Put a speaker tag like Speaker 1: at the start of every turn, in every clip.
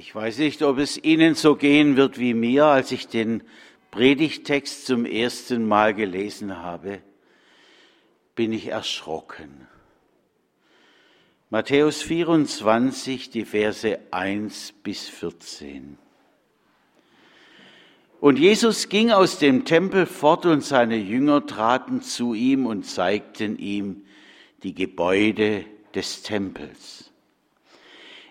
Speaker 1: Ich weiß nicht, ob es Ihnen so gehen wird wie mir, als ich den Predigtext zum ersten Mal gelesen habe, bin ich erschrocken. Matthäus 24, die Verse 1 bis 14. Und Jesus ging aus dem Tempel fort und seine Jünger traten zu ihm und zeigten ihm die Gebäude des Tempels.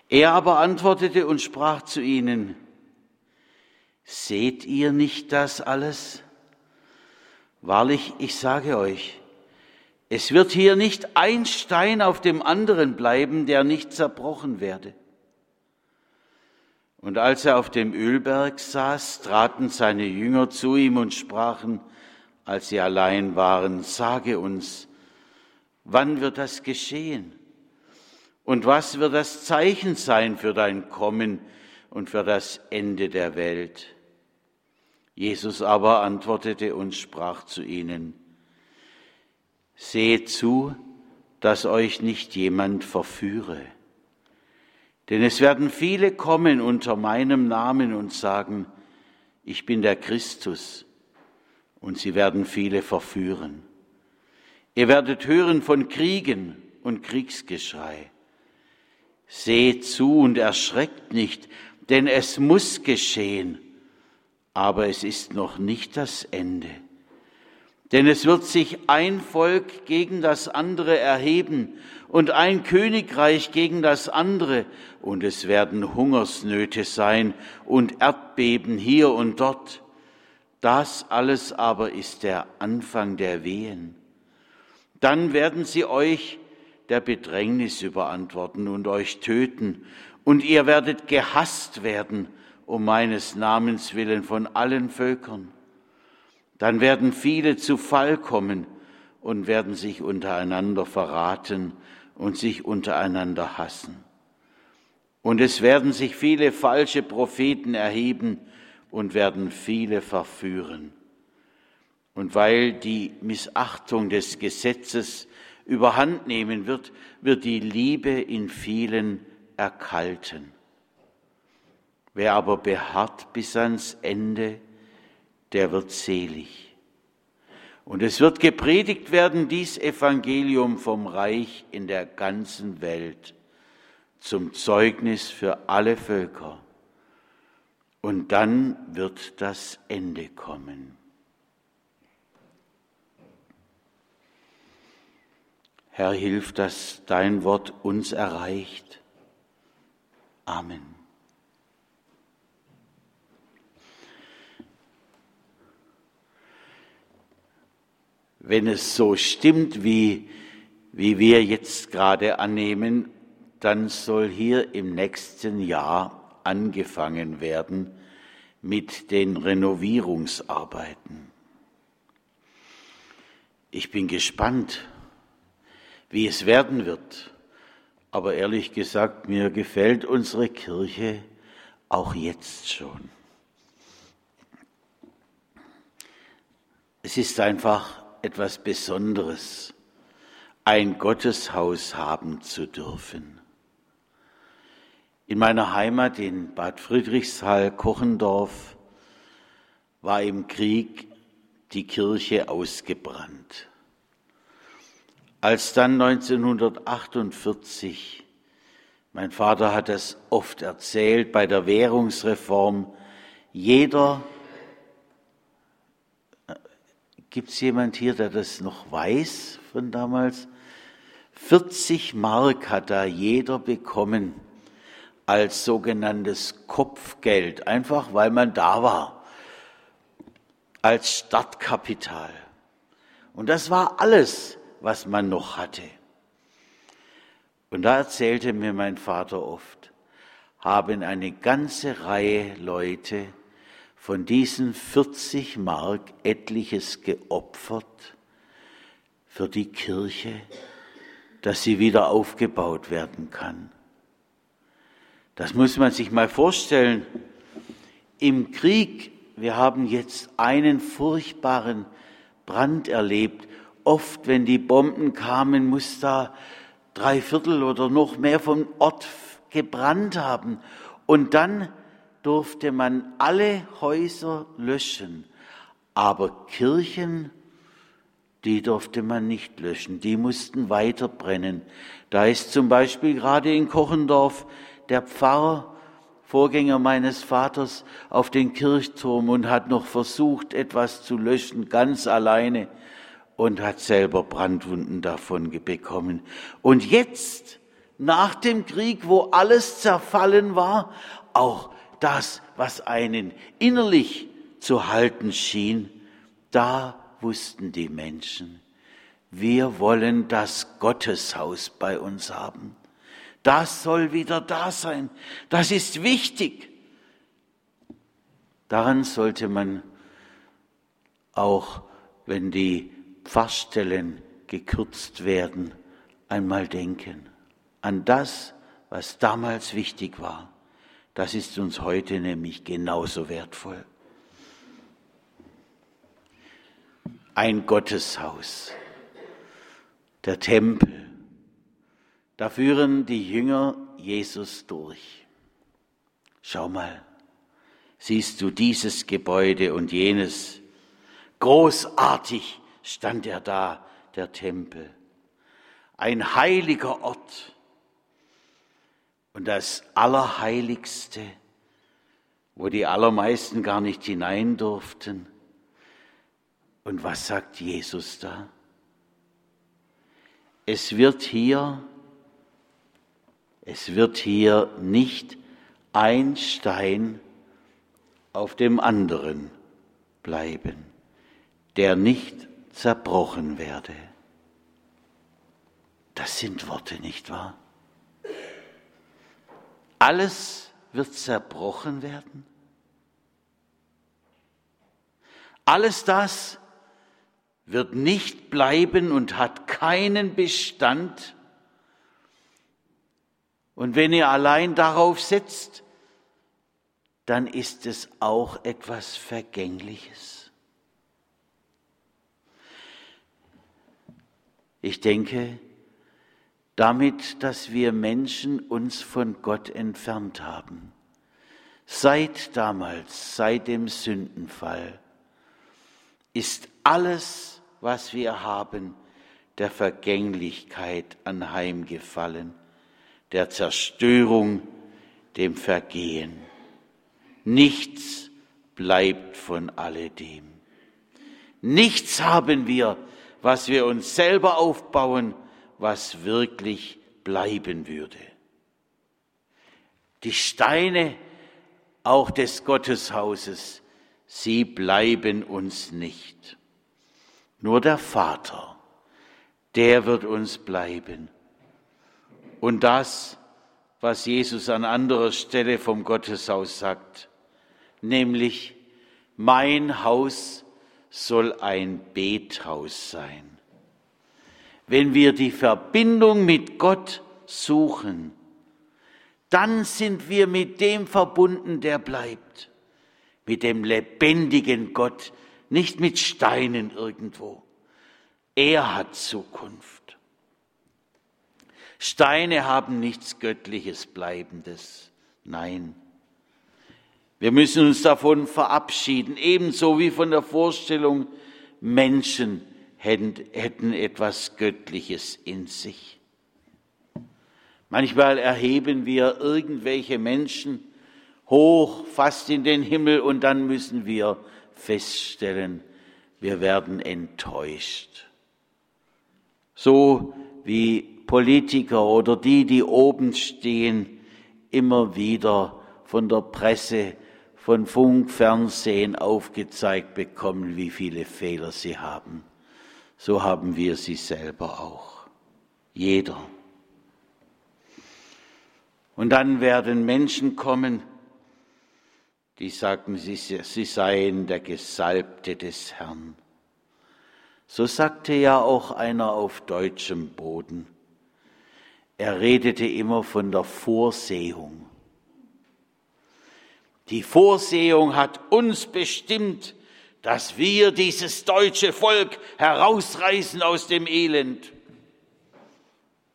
Speaker 1: Er aber antwortete und sprach zu ihnen, Seht ihr nicht das alles? Wahrlich, ich sage euch, es wird hier nicht ein Stein auf dem anderen bleiben, der nicht zerbrochen werde. Und als er auf dem Ölberg saß, traten seine Jünger zu ihm und sprachen, als sie allein waren, sage uns, wann wird das geschehen? Und was wird das Zeichen sein für dein Kommen und für das Ende der Welt? Jesus aber antwortete und sprach zu ihnen, Seht zu, dass euch nicht jemand verführe. Denn es werden viele kommen unter meinem Namen und sagen, ich bin der Christus, und sie werden viele verführen. Ihr werdet hören von Kriegen und Kriegsgeschrei. Seht zu und erschreckt nicht, denn es muss geschehen, aber es ist noch nicht das Ende. Denn es wird sich ein Volk gegen das andere erheben und ein Königreich gegen das andere, und es werden Hungersnöte sein und Erdbeben hier und dort. Das alles aber ist der Anfang der Wehen. Dann werden sie euch der Bedrängnis überantworten und euch töten, und ihr werdet gehasst werden um meines Namens willen von allen Völkern. Dann werden viele zu Fall kommen und werden sich untereinander verraten und sich untereinander hassen. Und es werden sich viele falsche Propheten erheben und werden viele verführen. Und weil die Missachtung des Gesetzes überhand nehmen wird, wird die Liebe in vielen erkalten. Wer aber beharrt bis ans Ende, der wird selig. Und es wird gepredigt werden, dies Evangelium vom Reich in der ganzen Welt, zum Zeugnis für alle Völker. Und dann wird das Ende kommen. Herr, hilf, dass dein Wort uns erreicht. Amen. Wenn es so stimmt, wie, wie wir jetzt gerade annehmen, dann soll hier im nächsten Jahr angefangen werden mit den Renovierungsarbeiten. Ich bin gespannt, wie es werden wird. Aber ehrlich gesagt, mir gefällt unsere Kirche auch jetzt schon. Es ist einfach etwas Besonderes, ein Gotteshaus haben zu dürfen. In meiner Heimat in Bad Friedrichshall, Kochendorf, war im Krieg die Kirche ausgebrannt. Als dann 1948, mein Vater hat das oft erzählt, bei der Währungsreform, jeder, äh, gibt es jemand hier, der das noch weiß von damals? 40 Mark hat da jeder bekommen als sogenanntes Kopfgeld, einfach weil man da war, als Startkapital. Und das war alles was man noch hatte. Und da erzählte mir mein Vater oft, haben eine ganze Reihe Leute von diesen 40 Mark etliches geopfert für die Kirche, dass sie wieder aufgebaut werden kann. Das muss man sich mal vorstellen. Im Krieg, wir haben jetzt einen furchtbaren Brand erlebt oft, wenn die Bomben kamen, muss da drei Viertel oder noch mehr vom Ort gebrannt haben. Und dann durfte man alle Häuser löschen, aber Kirchen, die durfte man nicht löschen, die mussten weiter brennen. Da ist zum Beispiel gerade in Kochendorf der Pfarrer, Vorgänger meines Vaters, auf den Kirchturm und hat noch versucht, etwas zu löschen, ganz alleine und hat selber Brandwunden davon bekommen. Und jetzt, nach dem Krieg, wo alles zerfallen war, auch das, was einen innerlich zu halten schien, da wussten die Menschen, wir wollen das Gotteshaus bei uns haben. Das soll wieder da sein. Das ist wichtig. Daran sollte man auch, wenn die Pfarrstellen gekürzt werden, einmal denken. An das, was damals wichtig war. Das ist uns heute nämlich genauso wertvoll. Ein Gotteshaus, der Tempel, da führen die Jünger Jesus durch. Schau mal, siehst du dieses Gebäude und jenes, großartig stand er da, der Tempel. Ein heiliger Ort. Und das Allerheiligste, wo die allermeisten gar nicht hinein durften. Und was sagt Jesus da? Es wird hier, es wird hier nicht ein Stein auf dem anderen bleiben, der nicht zerbrochen werde. Das sind Worte, nicht wahr? Alles wird zerbrochen werden. Alles das wird nicht bleiben und hat keinen Bestand. Und wenn ihr allein darauf setzt, dann ist es auch etwas Vergängliches. Ich denke, damit, dass wir Menschen uns von Gott entfernt haben. Seit damals, seit dem Sündenfall, ist alles, was wir haben, der Vergänglichkeit anheimgefallen, der Zerstörung, dem Vergehen. Nichts bleibt von alledem. Nichts haben wir, was wir uns selber aufbauen, was wirklich bleiben würde. Die Steine auch des Gotteshauses, sie bleiben uns nicht. Nur der Vater, der wird uns bleiben. Und das, was Jesus an anderer Stelle vom Gotteshaus sagt, nämlich, mein Haus soll ein Bethaus sein. Wenn wir die Verbindung mit Gott suchen, dann sind wir mit dem verbunden, der bleibt, mit dem lebendigen Gott, nicht mit Steinen irgendwo. Er hat Zukunft. Steine haben nichts Göttliches, Bleibendes. Nein. Wir müssen uns davon verabschieden, ebenso wie von der Vorstellung, Menschen hätten, etwas Göttliches in sich. Manchmal erheben wir irgendwelche Menschen hoch, fast in den Himmel, und dann müssen wir feststellen, wir werden enttäuscht. So wie Politiker oder die, die oben stehen, immer wieder von der Presse von Funk, Fernsehen aufgezeigt bekommen, wie viele Fehler sie haben. So haben wir sie selber auch. Jeder. Und dann werden Menschen kommen, die sagen, sie, sie seien der Gesalbte des Herrn. So sagte ja auch einer auf deutschem Boden. Er redete immer von der Vorsehung. Die Vorsehung hat uns bestimmt, dass wir dieses deutsche Volk herausreißen aus dem Elend.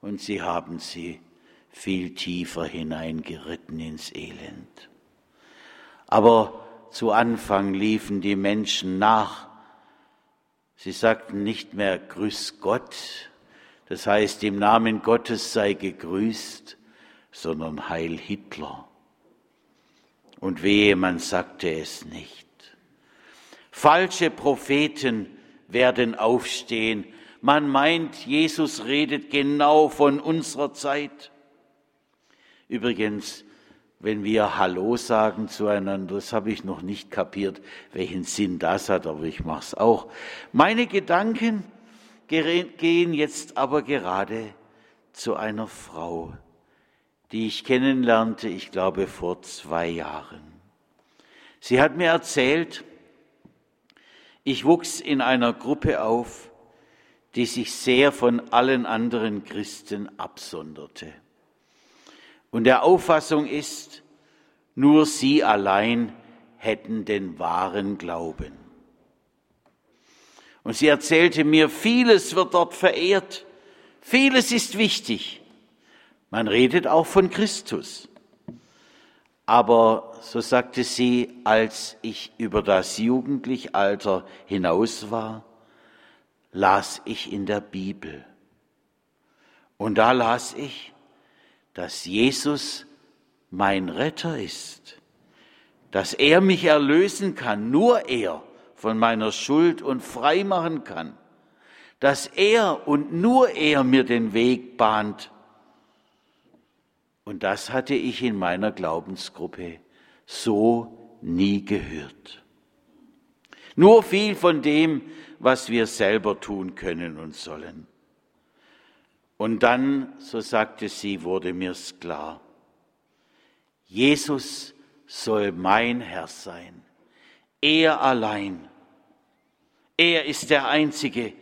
Speaker 1: Und sie haben sie viel tiefer hineingeritten ins Elend. Aber zu Anfang liefen die Menschen nach. Sie sagten nicht mehr Grüß Gott, das heißt im Namen Gottes sei gegrüßt, sondern Heil Hitler. Und wehe, man sagte es nicht. Falsche Propheten werden aufstehen. Man meint, Jesus redet genau von unserer Zeit. Übrigens, wenn wir Hallo sagen zueinander, das habe ich noch nicht kapiert, welchen Sinn das hat, aber ich mache es auch. Meine Gedanken gehen jetzt aber gerade zu einer Frau, die ich kennenlernte, ich glaube vor zwei Jahren. Sie hat mir erzählt, ich wuchs in einer Gruppe auf, die sich sehr von allen anderen Christen absonderte und der Auffassung ist, nur sie allein hätten den wahren Glauben. Und sie erzählte mir, vieles wird dort verehrt, vieles ist wichtig. Man redet auch von Christus. Aber, so sagte sie, als ich über das jugendliche Alter hinaus war, las ich in der Bibel. Und da las ich, dass Jesus mein Retter ist, dass er mich erlösen kann, nur er von meiner Schuld und frei machen kann, dass er und nur er mir den Weg bahnt. Und das hatte ich in meiner Glaubensgruppe so nie gehört. Nur viel von dem, was wir selber tun können und sollen. Und dann, so sagte sie, wurde mir's klar, Jesus soll mein Herr sein, er allein. Er ist der Einzige,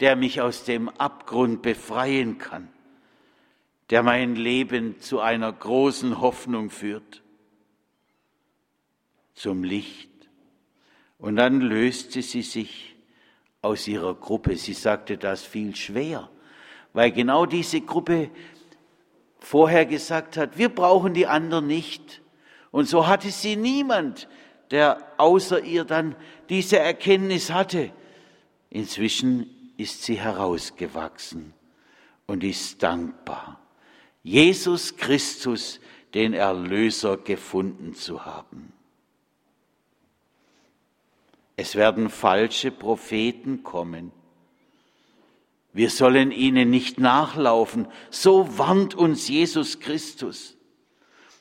Speaker 1: der mich aus dem Abgrund befreien kann, der mein Leben zu einer großen Hoffnung führt, zum Licht. Und dann löste sie sich aus ihrer Gruppe. Sie sagte das viel schwer weil genau diese Gruppe vorher gesagt hat, wir brauchen die anderen nicht. Und so hatte sie niemand, der außer ihr dann diese Erkenntnis hatte. Inzwischen ist sie herausgewachsen und ist dankbar, Jesus Christus, den Erlöser, gefunden zu haben. Es werden falsche Propheten kommen, wir sollen ihnen nicht nachlaufen. So warnt uns Jesus Christus.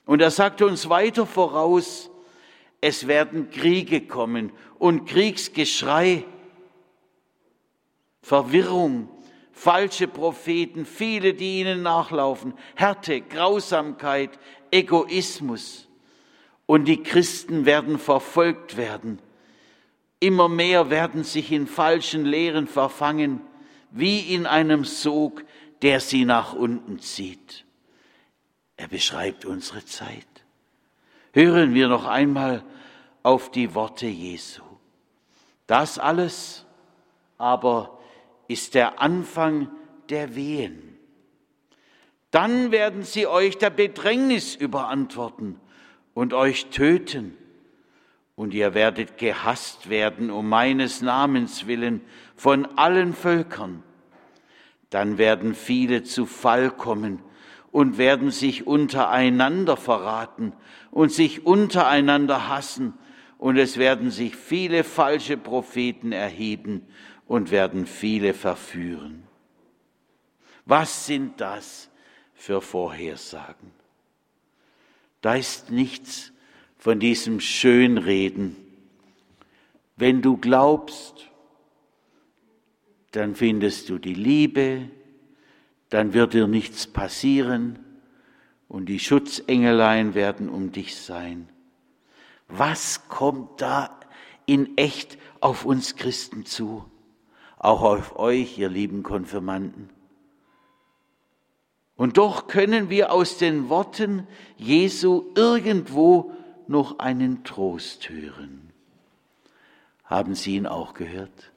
Speaker 1: Und er sagt uns weiter voraus, es werden Kriege kommen und Kriegsgeschrei, Verwirrung, falsche Propheten, viele, die ihnen nachlaufen, Härte, Grausamkeit, Egoismus. Und die Christen werden verfolgt werden. Immer mehr werden sich in falschen Lehren verfangen wie in einem Sog, der sie nach unten zieht. Er beschreibt unsere Zeit. Hören wir noch einmal auf die Worte Jesu. Das alles aber ist der Anfang der Wehen. Dann werden sie euch der Bedrängnis überantworten und euch töten. Und ihr werdet gehasst werden um meines Namens willen von allen Völkern dann werden viele zu Fall kommen und werden sich untereinander verraten und sich untereinander hassen, und es werden sich viele falsche Propheten erheben und werden viele verführen. Was sind das für Vorhersagen? Da ist nichts von diesem Schönreden. Wenn du glaubst, dann findest du die Liebe, dann wird dir nichts passieren und die Schutzengelein werden um dich sein. Was kommt da in echt auf uns Christen zu? Auch auf euch, ihr lieben Konfirmanden. Und doch können wir aus den Worten Jesu irgendwo noch einen Trost hören. Haben Sie ihn auch gehört?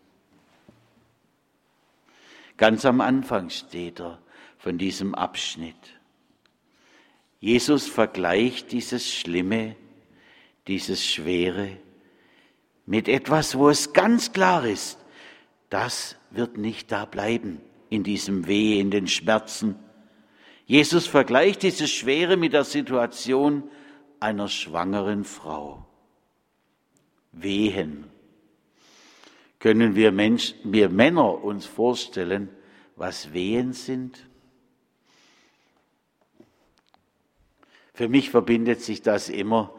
Speaker 1: Ganz am Anfang steht er von diesem Abschnitt. Jesus vergleicht dieses Schlimme, dieses Schwere mit etwas, wo es ganz klar ist, das wird nicht da bleiben, in diesem Weh, in den Schmerzen. Jesus vergleicht dieses Schwere mit der Situation einer schwangeren Frau. Wehen. Können wir, Mensch, wir Männer uns vorstellen, was Wehen sind? Für mich verbindet sich das immer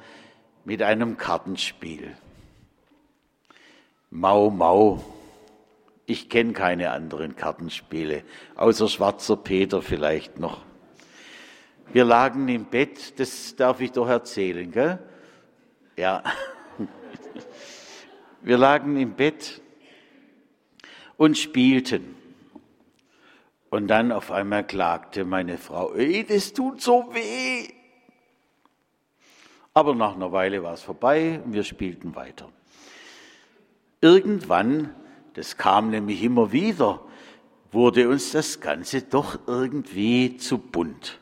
Speaker 1: mit einem Kartenspiel. Mau Mau. Ich kenne keine anderen Kartenspiele, außer Schwarzer Peter vielleicht noch. Wir lagen im Bett, das darf ich doch erzählen, gell? Ja. Wir lagen im Bett und spielten. Und dann auf einmal klagte meine Frau, ey, das tut so weh. Aber nach einer Weile war es vorbei und wir spielten weiter. Irgendwann, das kam nämlich immer wieder, wurde uns das Ganze doch irgendwie zu bunt.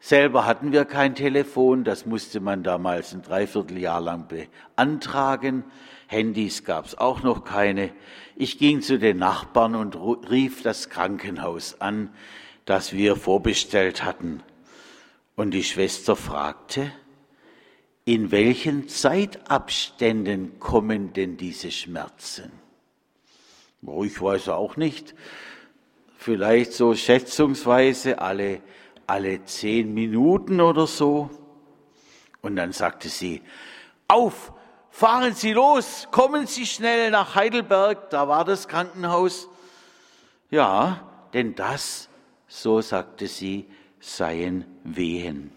Speaker 1: Selber hatten wir kein Telefon, das musste man damals ein Dreivierteljahr lang beantragen. Handys gab es auch noch keine. Ich ging zu den Nachbarn und rief das Krankenhaus an, das wir vorbestellt hatten. Und die Schwester fragte, in welchen Zeitabständen kommen denn diese Schmerzen? Ich weiß auch nicht. Vielleicht so schätzungsweise alle, alle zehn Minuten oder so. Und dann sagte sie, auf, fahren Sie los, kommen Sie schnell nach Heidelberg, da war das Krankenhaus. Ja, denn das, so sagte sie, seien Wehen.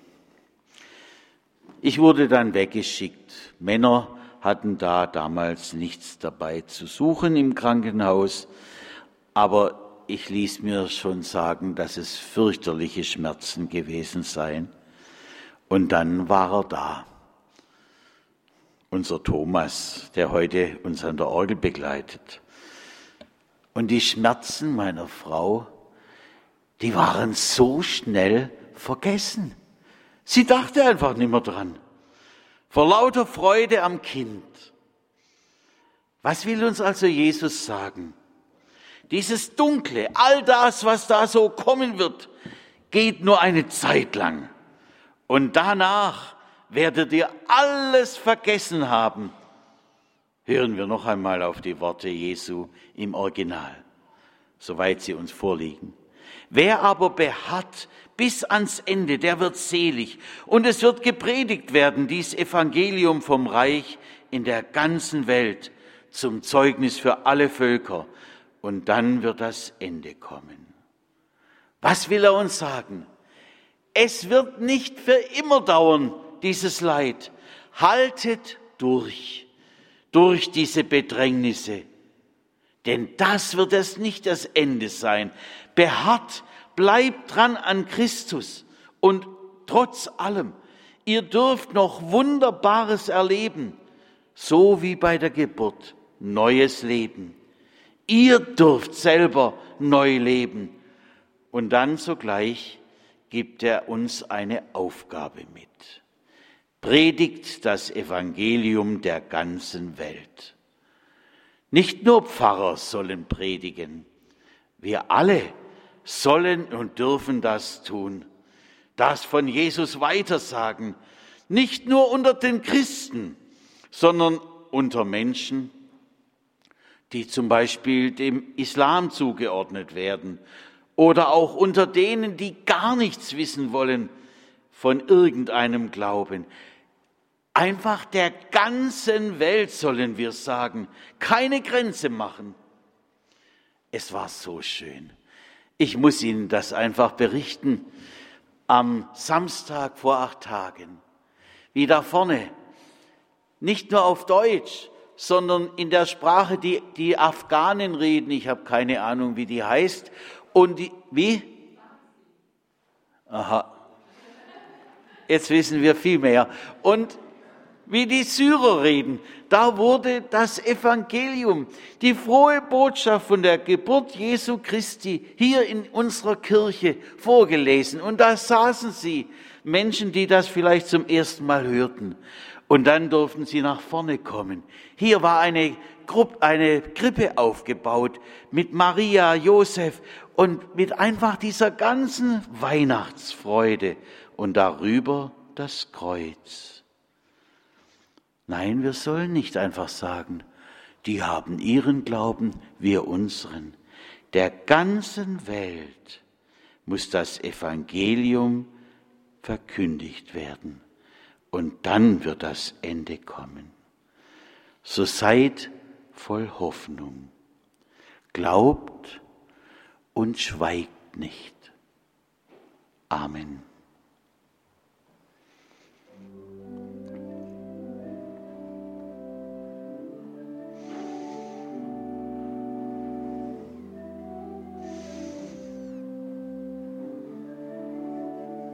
Speaker 1: Ich wurde dann weggeschickt. Männer hatten da damals nichts dabei zu suchen im Krankenhaus, aber ich ließ mir schon sagen, dass es fürchterliche Schmerzen gewesen seien. Und dann war er da. Unser Thomas, der heute uns an der Orgel begleitet. Und die Schmerzen meiner Frau, die waren so schnell vergessen. Sie dachte einfach nicht mehr dran. Vor lauter Freude am Kind. Was will uns also Jesus sagen? Dieses Dunkle, all das, was da so kommen wird, geht nur eine Zeit lang. Und danach werdet ihr alles vergessen haben. Hören wir noch einmal auf die Worte Jesu im Original, soweit sie uns vorliegen. Wer aber beharrt bis ans Ende, der wird selig. Und es wird gepredigt werden, dies Evangelium vom Reich in der ganzen Welt zum Zeugnis für alle Völker. Und dann wird das Ende kommen. Was will er uns sagen? Es wird nicht für immer dauern, dieses Leid. Haltet durch, durch diese Bedrängnisse. Denn das wird es nicht das Ende sein. Beharrt Bleibt dran an Christus und trotz allem, ihr dürft noch Wunderbares erleben, so wie bei der Geburt, neues Leben. Ihr dürft selber neu leben. Und dann sogleich gibt er uns eine Aufgabe mit. Predigt das Evangelium der ganzen Welt. Nicht nur Pfarrer sollen predigen, wir alle sollen und dürfen das tun. Das von Jesus weitersagen. Nicht nur unter den Christen, sondern unter Menschen, die zum Beispiel dem Islam zugeordnet werden oder auch unter denen, die gar nichts wissen wollen von irgendeinem Glauben. Einfach der ganzen Welt sollen wir sagen, keine Grenze machen. Es war so schön. Ich muss Ihnen das einfach berichten. Am Samstag vor acht Tagen, wie da vorne, nicht nur auf Deutsch, sondern in der Sprache, die die Afghanen reden. Ich habe keine Ahnung, wie die heißt. Und die, wie? Aha. Jetzt wissen wir viel mehr. Und wie die Syrer reden. Da wurde das Evangelium, die frohe Botschaft von der Geburt Jesu Christi hier in unserer Kirche vorgelesen. Und da saßen sie Menschen, die das vielleicht zum ersten Mal hörten. Und dann durften sie nach vorne kommen. Hier war eine, Gruppe, eine Krippe aufgebaut mit Maria, Josef und mit einfach dieser ganzen Weihnachtsfreude und darüber das Kreuz. Nein, wir sollen nicht einfach sagen, die haben ihren Glauben, wir unseren. Der ganzen Welt muss das Evangelium verkündigt werden. Und dann wird das Ende kommen. So seid voll Hoffnung. Glaubt und schweigt nicht. Amen.